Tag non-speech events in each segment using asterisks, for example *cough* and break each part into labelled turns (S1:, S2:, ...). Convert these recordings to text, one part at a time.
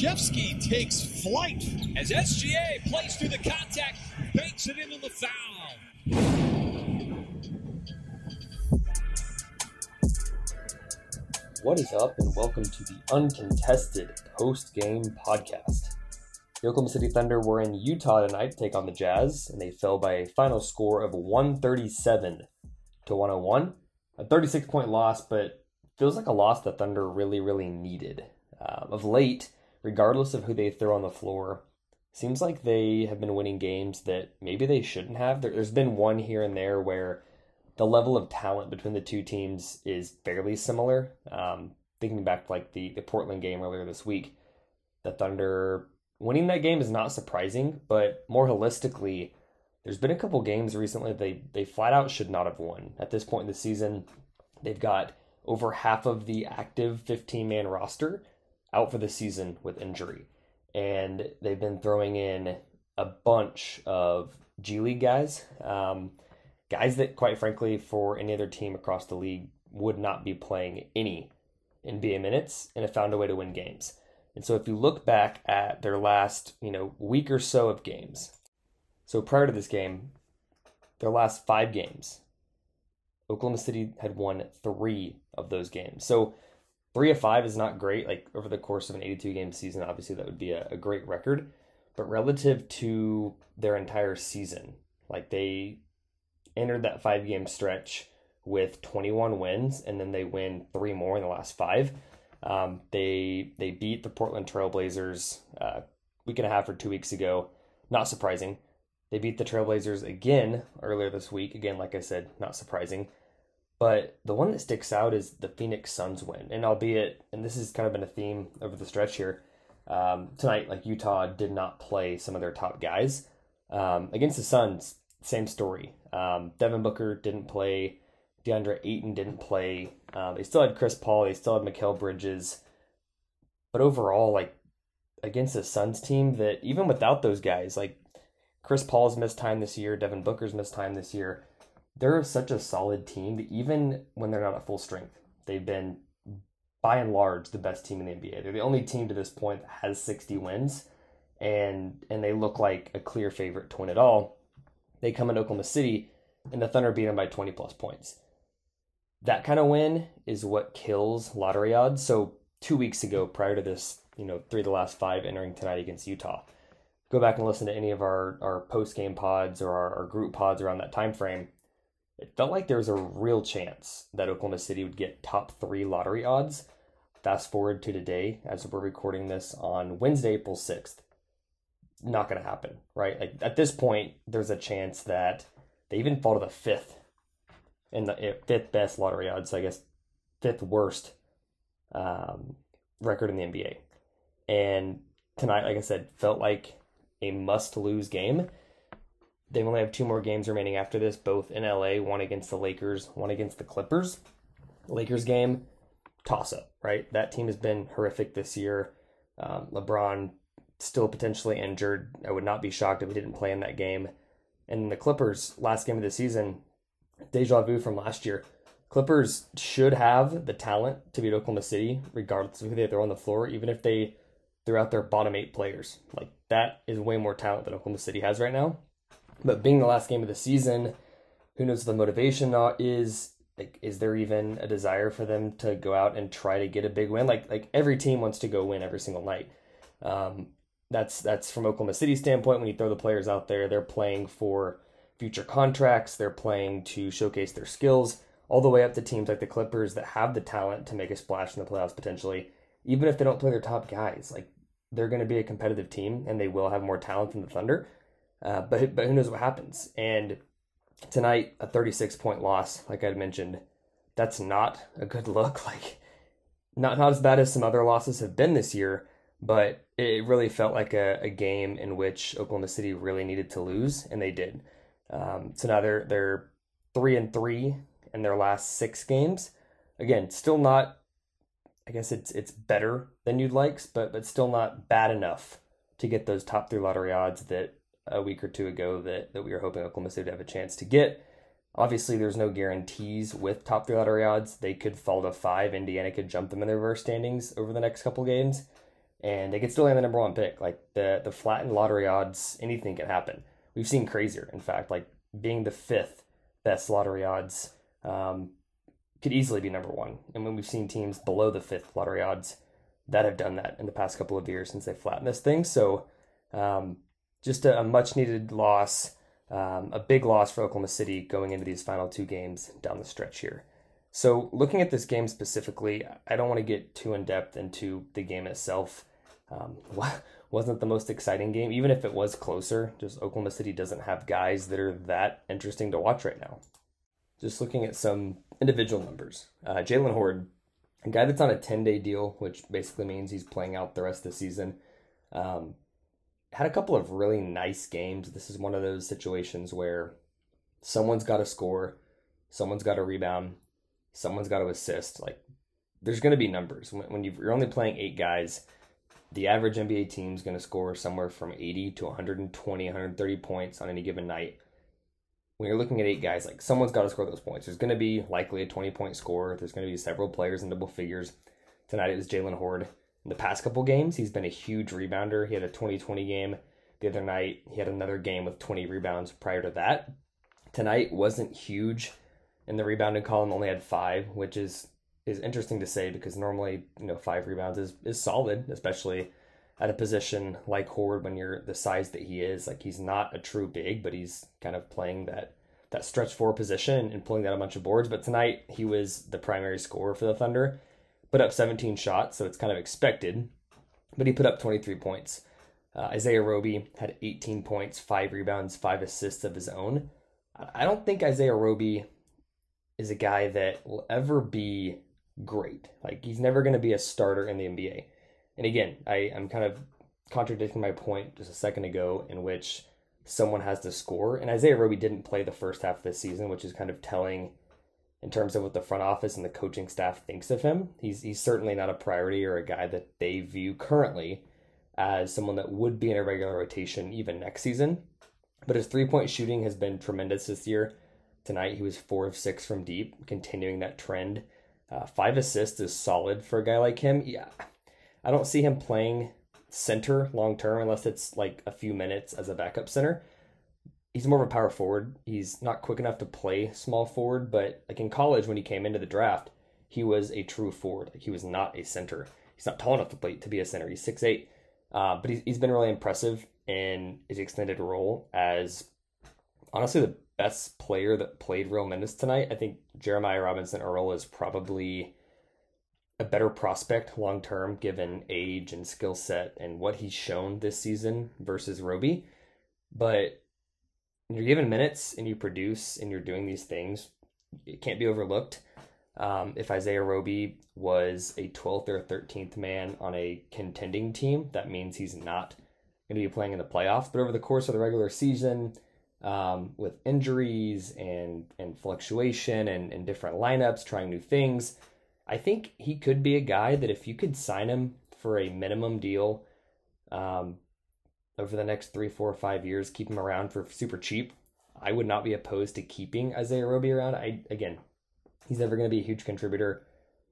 S1: Olszewski takes flight.
S2: As SGA plays through the contact, banks it into the foul.
S3: What is up, and welcome to the uncontested post game podcast. The Oklahoma City Thunder were in Utah tonight to take on the Jazz, and they fell by a final score of 137 to 101. A 36 point loss, but feels like a loss the Thunder really, really needed. Uh, of late, regardless of who they throw on the floor, seems like they have been winning games that maybe they shouldn't have. There, there's been one here and there where the level of talent between the two teams is fairly similar. Um, thinking back to like the, the Portland game earlier this week, the Thunder winning that game is not surprising, but more holistically, there's been a couple games recently they they flat out should not have won. At this point in the season, they've got over half of the active 15 man roster out for the season with injury. And they've been throwing in a bunch of G League guys. Um, guys that, quite frankly, for any other team across the league would not be playing any NBA minutes and have found a way to win games. And so if you look back at their last, you know, week or so of games, so prior to this game, their last five games, Oklahoma City had won three of those games. So three of five is not great. Like over the course of an 82 game season, obviously that would be a, a great record. But relative to their entire season, like they entered that five game stretch with 21 wins, and then they win three more in the last five. Um, they they beat the Portland Trailblazers uh, week and a half or two weeks ago. Not surprising. They beat the Trailblazers again earlier this week. Again, like I said, not surprising. But the one that sticks out is the Phoenix Suns win. And albeit, and this has kind of been a theme over the stretch here, um, tonight, like Utah did not play some of their top guys. Um, against the Suns, same story. Um, Devin Booker didn't play. DeAndre Ayton didn't play. Um, they still had Chris Paul. They still had Mikal Bridges. But overall, like against the Suns team, that even without those guys, like Chris Paul's missed time this year, Devin Booker's missed time this year. They're such a solid team that even when they're not at full strength, they've been by and large the best team in the NBA. They're the only team to this point that has 60 wins, and and they look like a clear favorite to win it all. They come into Oklahoma City, and the Thunder beat them by 20 plus points that kind of win is what kills lottery odds. So two weeks ago, prior to this, you know, three of the last five entering tonight against Utah, go back and listen to any of our, our post game pods or our, our group pods around that time frame. It felt like there was a real chance that Oklahoma City would get top three lottery odds. Fast forward to today, as we're recording this on Wednesday, April 6th. Not going to happen, right? Like at this point, there's a chance that they even fall to the fifth in the fifth best lottery odds, I guess fifth worst um, record in the NBA. And tonight, like I said, felt like a must lose game. They only have two more games remaining after this, both in LA, one against the Lakers, one against the Clippers. Lakers game, toss up, right? That team has been horrific this year. Um, LeBron still potentially injured. I would not be shocked if he didn't play in that game. And the Clippers, last game of the season, deja vu from last year. Clippers should have the talent to beat Oklahoma City, regardless of who they throw on the floor, even if they threw out their bottom eight players. Like that is way more talent than Oklahoma City has right now. But being the last game of the season, who knows the motivation is? Like, is there even a desire for them to go out and try to get a big win? Like, like every team wants to go win every single night. Um, that's that's from Oklahoma City standpoint. When you throw the players out there, they're playing for future contracts. They're playing to showcase their skills. All the way up to teams like the Clippers that have the talent to make a splash in the playoffs potentially, even if they don't play their top guys. Like they're going to be a competitive team and they will have more talent than the Thunder. Uh, but but who knows what happens? And tonight, a 36 point loss, like I mentioned, that's not a good *laughs* look. Like not not as bad as some other losses have been this year, but it really felt like a, a game in which Oklahoma City really needed to lose, and they did. Um, so now they're they're three and three in their last six games. Again, still not. I guess it's it's better than you'd like, but but still not bad enough to get those top three lottery odds that a week or two ago that that we were hoping Oklahoma State would have a chance to get. Obviously, there's no guarantees with top three lottery odds. They could fall to five. Indiana could jump them in the reverse standings over the next couple games and they could still land the number one pick. Like the the flattened lottery odds, anything can happen. We've seen crazier. In fact, like being the fifth best lottery odds um, could easily be number one. And when we've seen teams below the fifth lottery odds that have done that in the past couple of years since they flattened this thing. So um, just a, a, much needed loss, um, a big loss for Oklahoma City going into these final two games down the stretch here. So looking at this game specifically, I don't want to get too in depth into the game itself um, *laughs* wasn't the most exciting game, even if it was closer. Just Oklahoma City doesn't have guys that are that interesting to watch right now. Just looking at some individual numbers, uh, Jaylen Hoard, a guy that's on a 10 day deal, which basically means he's playing out the rest of the season, um, had a couple of really nice games. This is one of those situations where someone's got to score, someone's got to rebound, someone's got to assist. Like, there's going to be numbers. When, when you're only playing eight guys, the average NBA team is going to score somewhere from 80 to 120, 130 points on any given night. When you're looking at eight guys, like someone's got to score those points. There's going to be likely a 20 point score. There's going to be several players in double figures. Tonight it was Jalen Hoard. In the past couple games, he's been a huge rebounder. He had a 2020 game the other night. He had another game with 20 rebounds prior to that. Tonight wasn't huge in the rebounding column, only had five, which is is interesting to say because normally, you know, five rebounds is, is solid, especially at a position like Hoard when you're the size that he is. Like he's not a true big, but he's kind of playing that that stretch four position and pulling out a bunch of boards. But tonight he was the primary scorer for the Thunder. Put up 17 shots, so it's kind of expected. But he put up 23 points. Uh, Isaiah Roby had 18 points, five rebounds, five assists of his own. I don't think Isaiah Roby is a guy that will ever be great. Like he's never going to be a starter in the NBA. And again, I, I'm kind of contradicting my point just a second ago, in which someone has to score. And Isaiah Roby didn't play the first half of the season, which is kind of telling in terms of what the front office and the coaching staff thinks of him. He's he's certainly not a priority or a guy that they view currently as someone that would be in a regular rotation even next season. But his three point shooting has been tremendous this year. Tonight he was four of six from deep, continuing that trend. Uh, five assists is solid for a guy like him. Yeah, I don't see him playing center long term unless it's like a few minutes as a backup center. He's more of a power forward. He's not quick enough to play small forward, but like in college when he came into the draft, he was a true forward. Like he was not a center. He's not tall enough to play to be a center. He's six eight, uh, but he's, he's been really impressive in his extended role as honestly the best player that played Real Mendes tonight. I think Jeremiah Robinson Earl is probably a better prospect long term given age and skill set and what he's shown this season versus Roby. But you're given minutes and you produce and you're doing these things, it can't be overlooked. Um, if Isaiah Roby was a 12th or 13th man on a contending team, that means he's not going to be playing in the playoffs. But over the course of the regular season, um, with injuries and and fluctuation and, and different lineups, trying new things. I think he could be a guy that if you could sign him for a minimum deal um, over the next three, four, five years, keep him around for super cheap. I would not be opposed to keeping Isaiah Roby around. I again, he's never going to be a huge contributor.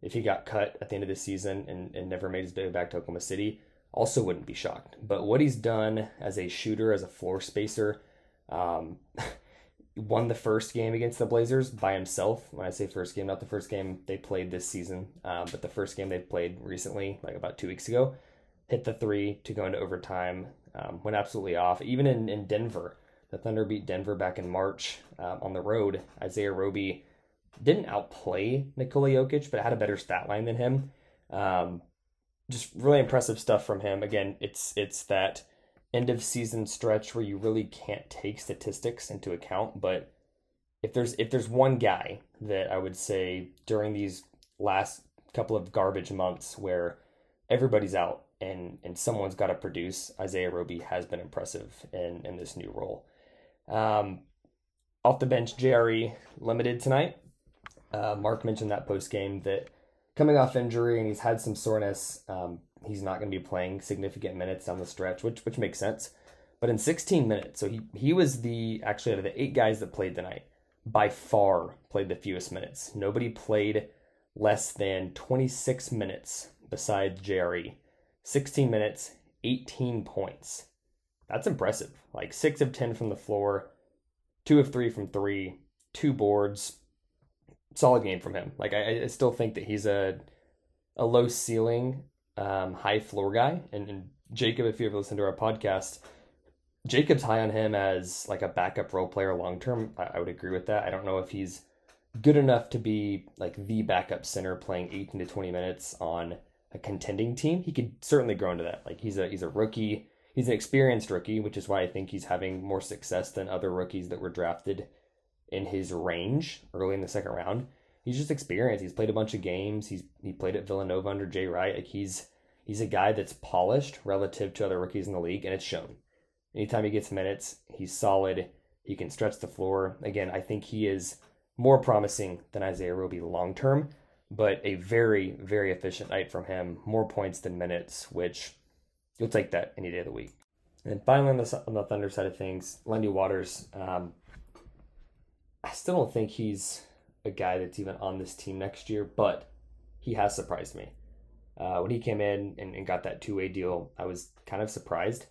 S3: If he got cut at the end of the season and, and never made his way back to Oklahoma City, also wouldn't be shocked. But what he's done as a shooter, as a floor spacer, um, *laughs* won the first game against the Blazers by himself. When I say first game, not the first game they played this season, um, but the first game they played recently, like about two weeks ago. Hit the three to go into overtime, um, went absolutely off. Even in, in Denver, the Thunder beat Denver back in March um, on the road. Isaiah Roby didn't outplay Nikola Jokic, but had a better stat line than him. Um, just really impressive stuff from him. Again, it's it's that end of season stretch where you really can't take statistics into account, but if there's if there's one guy that I would say during these last couple of garbage months where everybody's out and and someone's got to produce, Isaiah Roby has been impressive in in this new role. Um, off the bench, JRE limited tonight. Uh, Mark mentioned that post game that coming off injury and he's had some soreness. Um, he's not going to be playing significant minutes down the stretch, which which makes sense. But in 16 minutes, so he he was the actually out of the eight guys that played tonight, by far played the fewest minutes. Nobody played less than 26 minutes besides JRE. 16 minutes, 18 points. That's impressive. Like six of 10 from the floor, two of three from three, two boards, solid game from him. Like I, I still think that he's a a low ceiling, um, high floor guy. And, and Jacob, if you ever listen to our podcast, Jacob's high on him as like a backup role player long term. I, I would agree with that. I don't know if he's good enough to be like the backup center playing 18 to 20 minutes on a contending team. He could certainly grow into that. Like he's a he's a rookie. He's an experienced rookie, which is why I think he's having more success than other rookies that were drafted in his range early in the second round. He's just experienced. He's played a bunch of games. He's he played at Villanova under Jay Wright. Like he's he's a guy that's polished relative to other rookies in the league, and it's shown. Anytime he gets minutes, he's solid. He can stretch the floor. Again, I think he is more promising than Isaiah Roby long term, but a very, very efficient night from him. More points than minutes, which you'll take that any day of the week. And finally, on the, on the Thunder side of things, Lindy Waters, um, I still don't think he's a guy that's even on this team next year, but he has surprised me. Uh, when he came in and, and got that two way deal, I was kind of surprised.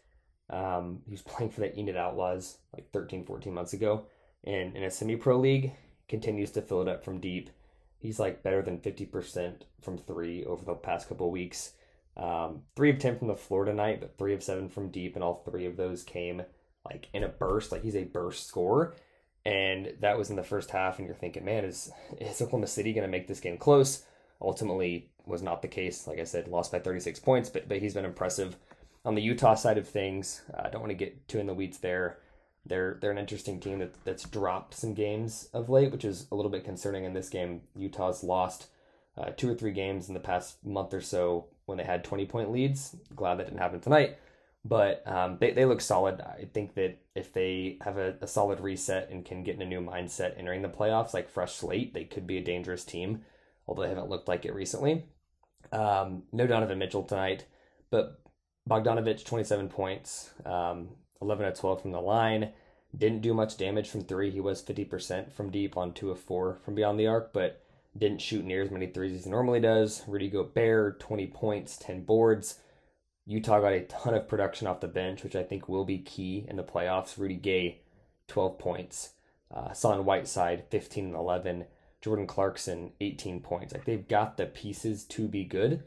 S3: Um, he was *laughs* playing for the Enid Outlaws like 13, 14 months ago. And in a semi pro league, continues to fill it up from deep. He's like better than 50% from three over the past couple weeks. Um, three of 10 from the floor tonight, but three of seven from deep. And all three of those came like in a burst. Like he's a burst scorer and that was in the first half. And you're thinking, man, is is Oklahoma City going to make this game close? Ultimately, was not the case. Like I said, lost by 36 points, but but he's been impressive. On the Utah side of things, I uh, don't want to get too in the weeds there. They're they're an interesting team that, that's dropped some games of late, which is a little bit concerning. In this game, Utah's lost uh, two or three games in the past month or so when they had 20 point leads. Glad that didn't happen tonight but um, they, they look solid. I think that if they have a, a, solid reset and can get in a new mindset entering the playoffs, like fresh slate, they could be a dangerous team, although they haven't looked like it recently. Um, no Donovan Mitchell tonight, but Bogdanovich, 27 points, um, 11 of 12 from the line. Didn't do much damage from three. He was 50% from deep on two of four from beyond the arc, but didn't shoot near as many threes as he normally does. Rudy Gobert, 20 points, 10 boards. Utah got a ton of production off the bench, which I think will be key in the playoffs. Rudy Gay, 12 points. Uh, Hassan Whiteside, 15 and 11. Jordan Clarkson, 18 points. Like they've got the pieces to be good.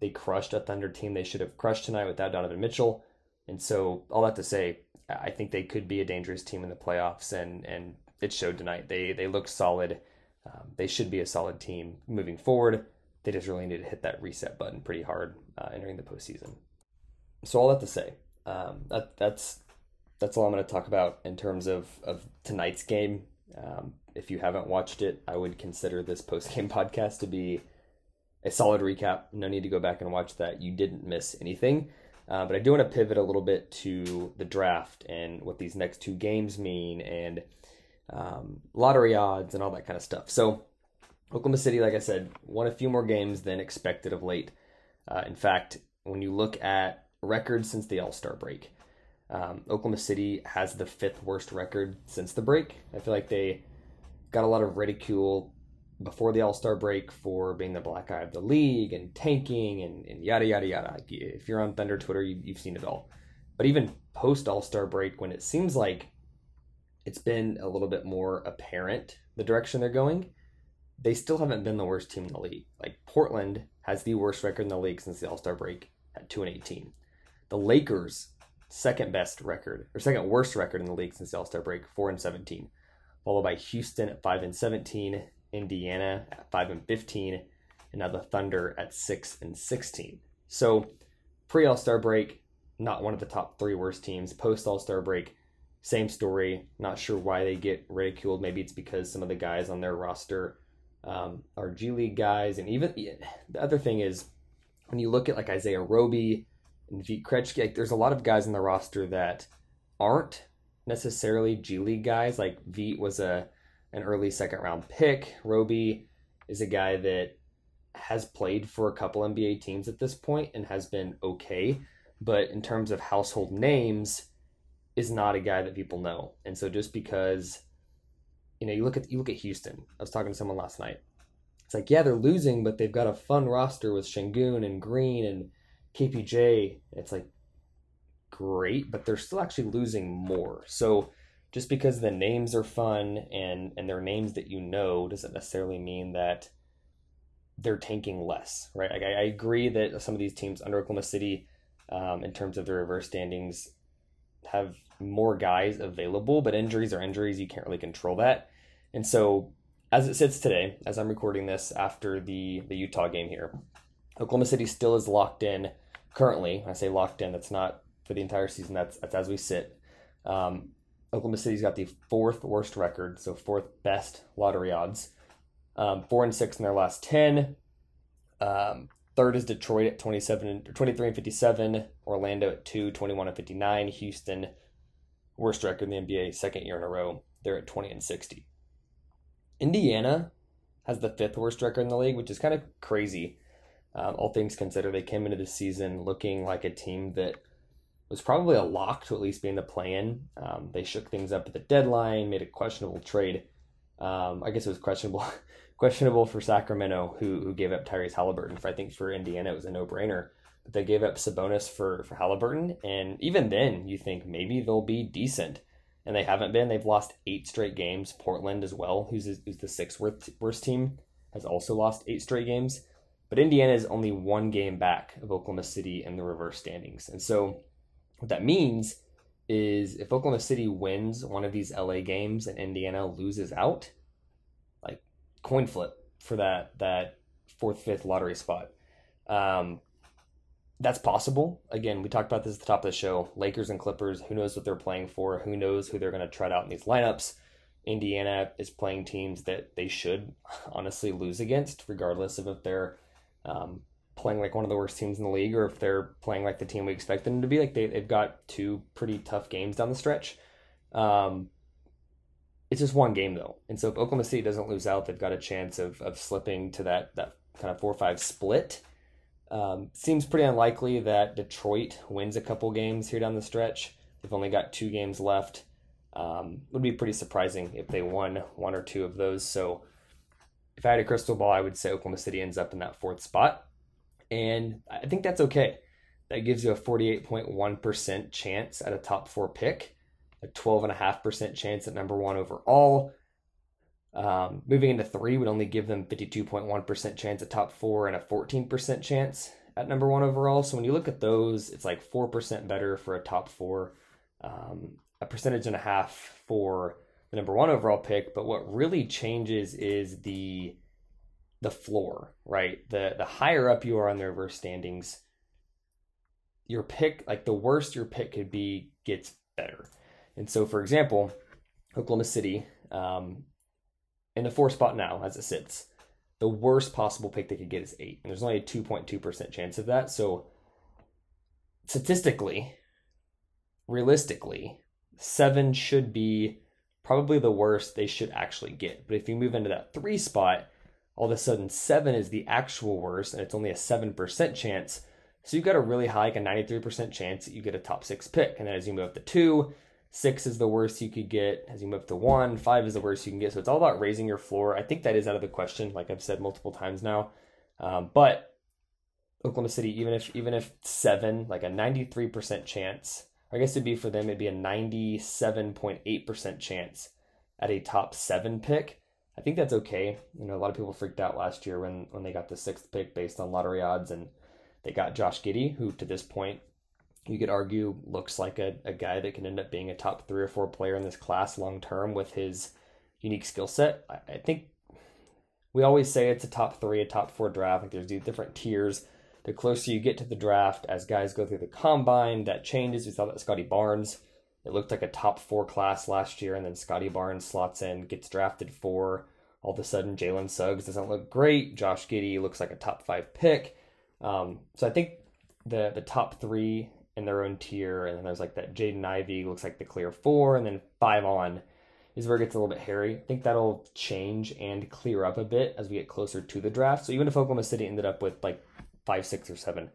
S3: They crushed a Thunder team they should have crushed tonight without Donovan Mitchell. And so, all that to say, I think they could be a dangerous team in the playoffs, and and it showed tonight. They they look solid. Um, they should be a solid team moving forward. They just really need to hit that reset button pretty hard uh, entering the postseason. So all that to say, um, that that's that's all I'm going to talk about in terms of of tonight's game. Um, if you haven't watched it, I would consider this post game *laughs* podcast to be a solid recap. No need to go back and watch that. You didn't miss anything. Uh, but I do want to pivot a little bit to the draft and what these next two games mean and um, lottery odds and all that kind of stuff. So Oklahoma City, like I said, won a few more games than expected of late. Uh, in fact, when you look at records since the All Star break, Um, Oklahoma City has the fifth worst record since the break. I feel like they got a lot of ridicule before the All Star break for being the black eye of the league and tanking and, and yada yada yada. If you're on Thunder Twitter, you, you've seen it all. But even post All Star break, when it seems like it's been a little bit more apparent the direction they're going, they still haven't been the worst team in the league. Like Portland has the worst record in the league since the All Star break at two and eighteen. The Lakers second best record or second worst record in the league since the All Star break, four and seventeen, followed by Houston at five and seventeen, Indiana at five and fifteen, and now the Thunder at six and sixteen. So pre All Star break, not one of the top three worst teams. Post All Star break, same story. Not sure why they get ridiculed. Maybe it's because some of the guys on their roster um, are G League guys, and even the other thing is when you look at like Isaiah Roby and Vit Krejci, like, there's a lot of guys in the roster that aren't necessarily G League guys. Like Vit was a an early second round pick. Roby is a guy that has played for a couple NBA teams at this point and has been okay, but in terms of household names, is not a guy that people know. And so just because you know, you look at you look at Houston. I was talking to someone last night. It's like, yeah, they're losing, but they've got a fun roster with Sengun and Green and KPJ. It's like great, but they're still actually losing more. So just because the names are fun and and they're names that you know doesn't necessarily mean that they're tanking less, right? Like I, I agree that some of these teams under Oklahoma City, um, in terms of the reverse standings, have more guys available, but injuries are injuries. You can't really control that. And so, as it sits today, as I'm recording this after the, the Utah game here, Oklahoma City still is locked in currently. I say locked in, that's not for the entire season, that's, that's as we sit. Um, Oklahoma City's got the fourth worst record, so fourth best lottery odds. Um, four and six in their last 10. Um, third is Detroit at 27, 23 and 57. Orlando at 2, 21 and 59. Houston worst record in the NBA, second year in a row. They're at 20 and 60. Indiana has the fifth worst record in the league, which is kind of crazy. Um, all things considered, they came into the season looking like a team that was probably a lock to at least be in the play-in. Um, they shook things up at the deadline, made a questionable trade. Um, I guess it was questionable, *laughs* questionable for Sacramento, who who gave up Tyrese Halliburton. For I think for Indiana, it was a no-brainer But they gave up Sabonis for for Halliburton, and even then, you think maybe they'll be decent, and they haven't been. They've lost eight straight games. Portland as well, who's who's the sixth worst, worst team, has also lost eight straight games. But Indiana is only one game back of Oklahoma City in the reverse standings, and so what that means is if Oklahoma City wins one of these LA games and Indiana loses out, like coin flip for that that fourth fifth lottery spot. Um, that's possible. Again, we talked about this at the top of the show. Lakers and Clippers, who knows what they're playing for? Who knows who they're going to trot out in these lineups? Indiana is playing teams that they should honestly lose against, regardless of if they're um, playing like one of the worst teams in the league or if they're playing like the team we expect them to be. Like they, they've got two pretty tough games down the stretch. Um, it's just one game though, and so if Oklahoma City doesn't lose out, they've got a chance of of slipping to that that kind of four or five split. Um, seems pretty unlikely that Detroit wins a couple games here down the stretch. They've only got two games left. Um, would be pretty surprising if they won one or two of those. So if I had a crystal ball, I would say Oklahoma City ends up in that fourth spot. And I think that's okay. That gives you a 48.1% chance at a top four pick, a 12.5% chance at number one overall, um, moving into three would only give them 52.1% chance at top four and a 14% chance at number one overall. So when you look at those, it's like 4% better for a top four, um, a percentage and a half for the number one overall pick. But what really changes is the the floor, right? The the higher up you are on the reverse standings, your pick, like the worst your pick could be, gets better. And so, for example, Oklahoma City, um, in the four spot now as it sits. The worst possible pick they could get is eight, and there's only a 2.2% chance of that. So, statistically, realistically, seven should be probably the worst they should actually get. But if you move into that three spot, all of a sudden seven is the actual worst, and it's only a 7% chance So you've got a really high, like a 93% chance that you get a top six pick. And then as you move up to two, six is the worst you could get. As you move up to one, five is the worst you can get. So it's all about raising your floor. I think that is out of the question, like I've said multiple times now. Um, but Oklahoma City, even if even if seven, like a 93% chance, I guess it'd be for them, it'd be a 97.8% chance at a top seven pick. I think that's okay. You know, a lot of people freaked out last year when when they got the sixth pick based on lottery odds, and they got Josh Giddey, who to this point you could argue looks like a, a guy that can end up being a top three or four player in this class long term with his unique skill set. I, I, think we always say it's a top three, a top four draft. Like there's these different tiers. The closer you get to the draft, as guys go through the combine, that changes. We saw that Scottie Barnes. It looked like a top four class last year, and then Scottie Barnes slots in, gets drafted four. All of a sudden, Jalen Suggs doesn't look great. Josh Giddey looks like a top five pick. Um, so I think the the top three in their own tier, and then there's like that Jaden Ivey looks like the clear four, and then five on is where it gets a little bit hairy. I think that'll change and clear up a bit as we get closer to the draft. So even if Oklahoma City ended up with like five, six, or seven,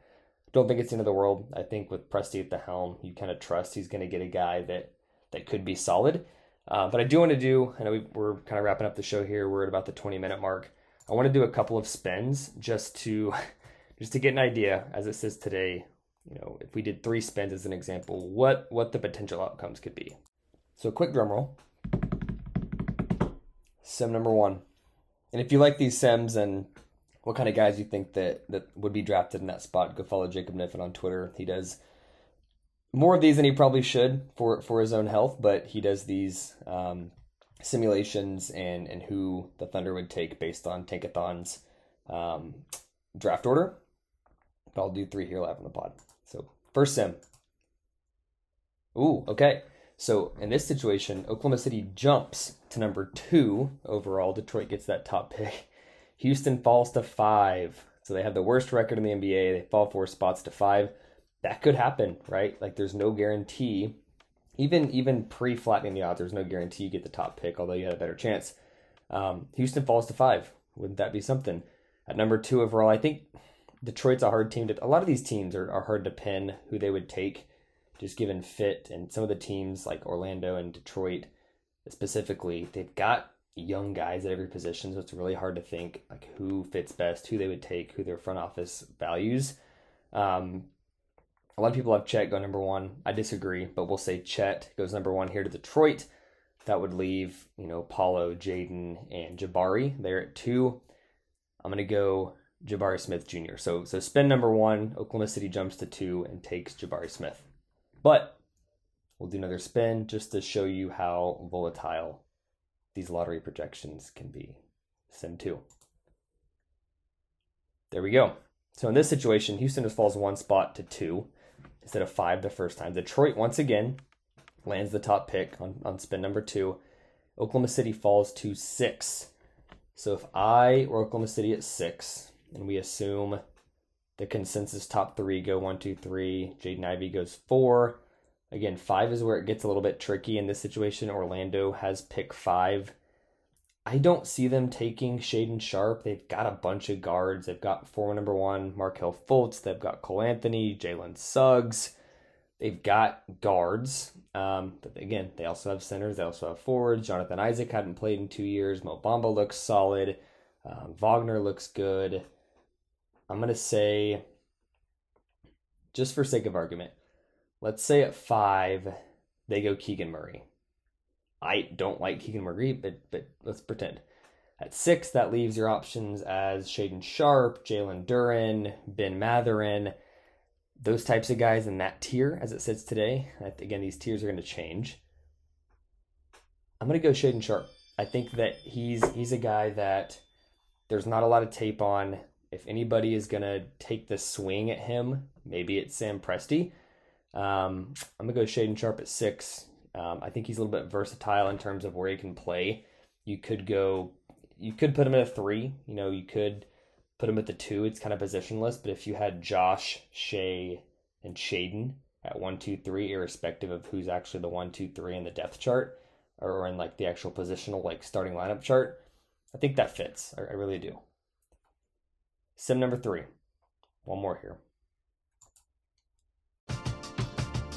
S3: don't think it's the end of the world. I think with Presti at the helm, you kind of trust he's going to get a guy that that could be solid. Uh, but I do want to do. I know we, we're kind of wrapping up the show here. We're at about the 20 minute mark. I want to do a couple of spins just to *laughs* just to get an idea, as it says today, you know, if we did three spins as an example, what what the potential outcomes could be. So quick drum roll. Sim number one. And if you like these sims and what kind of guys you think that that would be drafted in that spot, go follow Jacob Niffen on Twitter. He does more of these than he probably should for for his own health, but he does these um, simulations and and who the Thunder would take based on Tankathon's um, draft order. But I'll do three here live on the pod. So first sim. Ooh, okay. So in this situation, Oklahoma City jumps to number two overall. Detroit gets that top pick. *laughs* Houston falls to five. So they have the worst record in the NBA. They fall four spots to five. That could happen, right? Like there's no guarantee. Even even pre flattening the odds, there's no guarantee you get the top pick, although you had a better chance. Um, Houston falls to five. Wouldn't that be something? At number two overall, I think Detroit's a hard team to. A lot of these teams are, are hard to pin who they would take, just given fit. And some of the teams like Orlando and Detroit, specifically, they've got young guys at every position, so it's really hard to think like who fits best, who they would take, who their front office values. Um, a lot of people have Chet go number one. I disagree, but we'll say Chet goes number one here to Detroit. That would leave, you know, Paolo, Jaden, and Jabari there at two. I'm gonna go Jabari Smith Jr. So so spin number one, Oklahoma City jumps to two and takes Jabari Smith. But we'll do another spin just to show you how volatile these lottery projections can be. Sim two. There we go. So in this situation, Houston just falls one spot to two instead of five the first time. Detroit once again lands the top pick on, on spin number two. Oklahoma City falls to six. So if I or Oklahoma City at six, and we assume the consensus top three go one, two, three. Jaden Ivey goes four. Again, five is where it gets a little bit tricky in this situation. Orlando has pick five. I don't see them taking Shaedon Sharp. They've got a bunch of guards. They've got former number one Markelle Fultz. They've got Cole Anthony, Jalen Suggs. They've got guards. Um, but again, they also have centers. They also have forwards. Jonathan Isaac hadn't played in two years. Mo Bamba looks solid. Um, Wagner looks good. I'm going to say, just for sake of argument, let's say at five, they go Keegan Murray. I don't like Keegan Murray, but, but let's pretend. At six, that leaves your options as Shaedon Sharp, Jalen Duren, Ben Mathurin, those types of guys in that tier as it sits today. Again, these tiers are going to change. I'm going to go Shaedon Sharp. I think that he's he's a guy that there's not a lot of tape on if anybody is going to take the swing at him, maybe it's Sam Presti. Um, I'm to go Shaedon Sharp at six. Um, I think he's a little bit versatile in terms of where he can play. You could go, you could put him at a three. You know, you could put him at the two. It's kind of positionless. But if you had Josh, Shai, and Shaedon at one, two, three, irrespective of who's actually the one, two, three in the depth chart or in like the actual positional like starting lineup chart, I think that fits. I, I really do. Sim number three. One more here.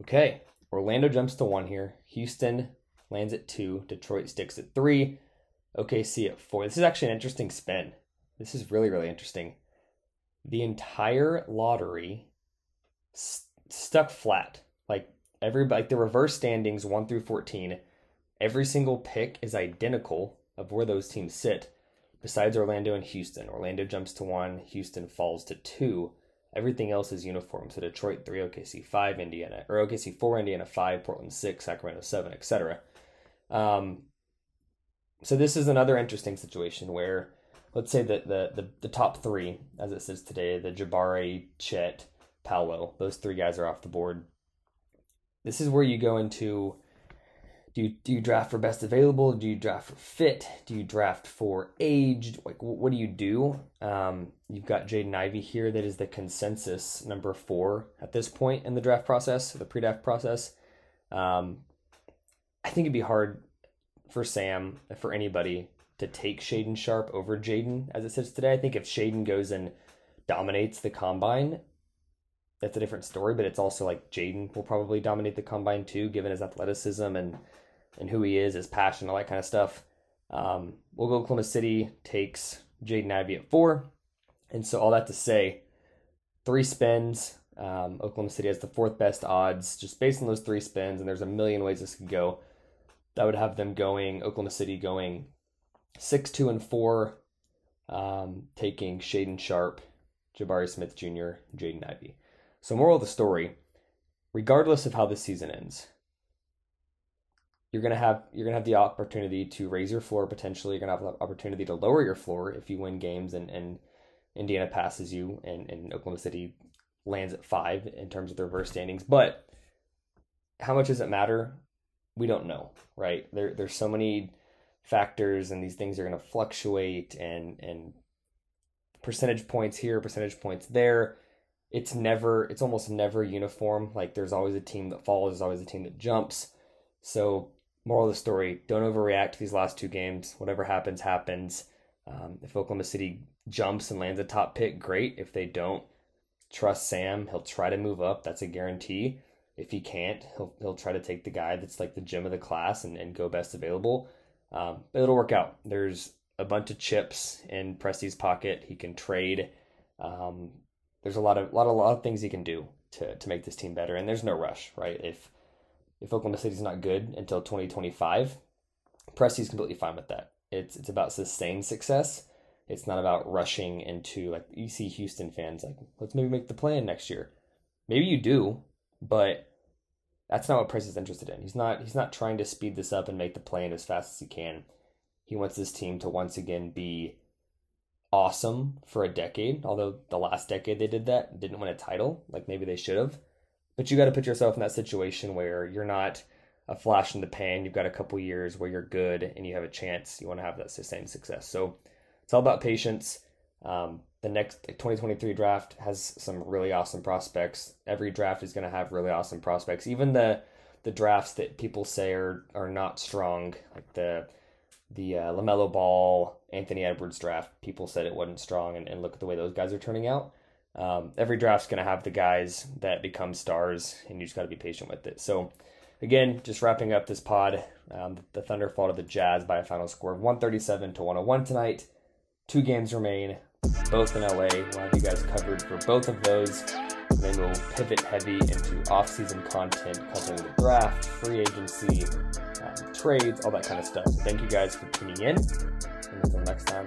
S3: Okay, Orlando jumps to one here. Houston lands at two. Detroit sticks at three. OKC at four. This is actually an interesting spin. This is really, really interesting. The entire lottery st- stuck flat. Like every like the reverse standings one through fourteen. Every single pick is identical of where those teams sit. Besides Orlando and Houston, Orlando jumps to one. Houston falls to two. Everything else is uniform. So Detroit 3, OKC 5, Indiana, or OKC 4, Indiana 5, Portland 6, Sacramento 7, etc. Um, so this is another interesting situation where, let's say that the, the, the top three, as it says today, the Jabari, Chet, Paolo, those three guys are off the board. This is where you go into do you do you draft for best available? Do you draft for fit? Do you draft for aged? Like what do you do? Um, you've got Jaden Ivey here that is the consensus number four at this point in the draft process, the pre-draft process. Um, I think it'd be hard for Sam, for anybody, to take Shaedon Sharp over Jaden as it sits today. I think if Shaedon goes and dominates the combine, that's a different story. But it's also like Jaden will probably dominate the combine too, given his athleticism and and who he is, his passion, all that kind of stuff. Um, we'll go Oklahoma City takes Jaden Ivey at four. And so all that to say, three spins. Um, Oklahoma City has the fourth best odds just based on those three spins, and there's a million ways this could go. That would have them going, Oklahoma City going six, two, and four, um, taking Shaedon Sharp, Jabari Smith Jr., Jaden Ivey. So, moral of the story regardless of how this season ends, you're gonna have you're gonna have the opportunity to raise your floor potentially. You're gonna have the opportunity to lower your floor if you win games and, and Indiana passes you and, and Oklahoma City lands at five in terms of the reverse standings. But how much does it matter? We don't know, right? There there's so many factors and these things are gonna fluctuate and and percentage points here, percentage points there. It's never it's almost never uniform. Like there's always a team that falls, there's always a team that jumps. So moral of the story don't overreact to these last two games. Whatever happens, happens. Um, if Oklahoma City jumps and lands a top pick, great. If they don't, trust Sam. He'll try to move up. That's a guarantee. If he can't, he'll, he'll try to take the guy that's like the gem of the class and, and go best available. Um, but it'll work out. There's a bunch of chips in Presti's pocket. He can trade. Um, there's a lot of lot of lot of things he can do to to make this team better. And there's no rush, right? If if Oklahoma City's not good until 2025, Presti's completely fine with that. It's it's about sustained success. It's not about rushing into like you see Houston fans like let's maybe make the plan next year. Maybe you do, but that's not what Presti's interested in. He's not he's not trying to speed this up and make the plan as fast as he can. He wants this team to once again be awesome for a decade. Although the last decade they did that, didn't win a title like maybe they should have. But you got to put yourself in that situation where you're not a flash in the pan. You've got a couple years where you're good and you have a chance. You want to have that same success. So it's all about patience. Um, the next 2023 draft has some really awesome prospects. Every draft is going to have really awesome prospects. Even the the drafts that people say are are not strong, like the the uh, Lamelo Ball, Anthony Edwards draft, people said it wasn't strong, and, and look at the way those guys are turning out. Um, every draft's going to have the guys that become stars, and you just got to be patient with it. So, again, just wrapping up this pod, um, the Thunder fall to the Jazz by a final score of 137 to 101 tonight. Two games remain, both in LA. We'll have you guys covered for both of those. And then we'll pivot heavy into off-season content covering the draft, free agency, um, trades, all that kind of stuff. So thank you guys for tuning in. And until next time,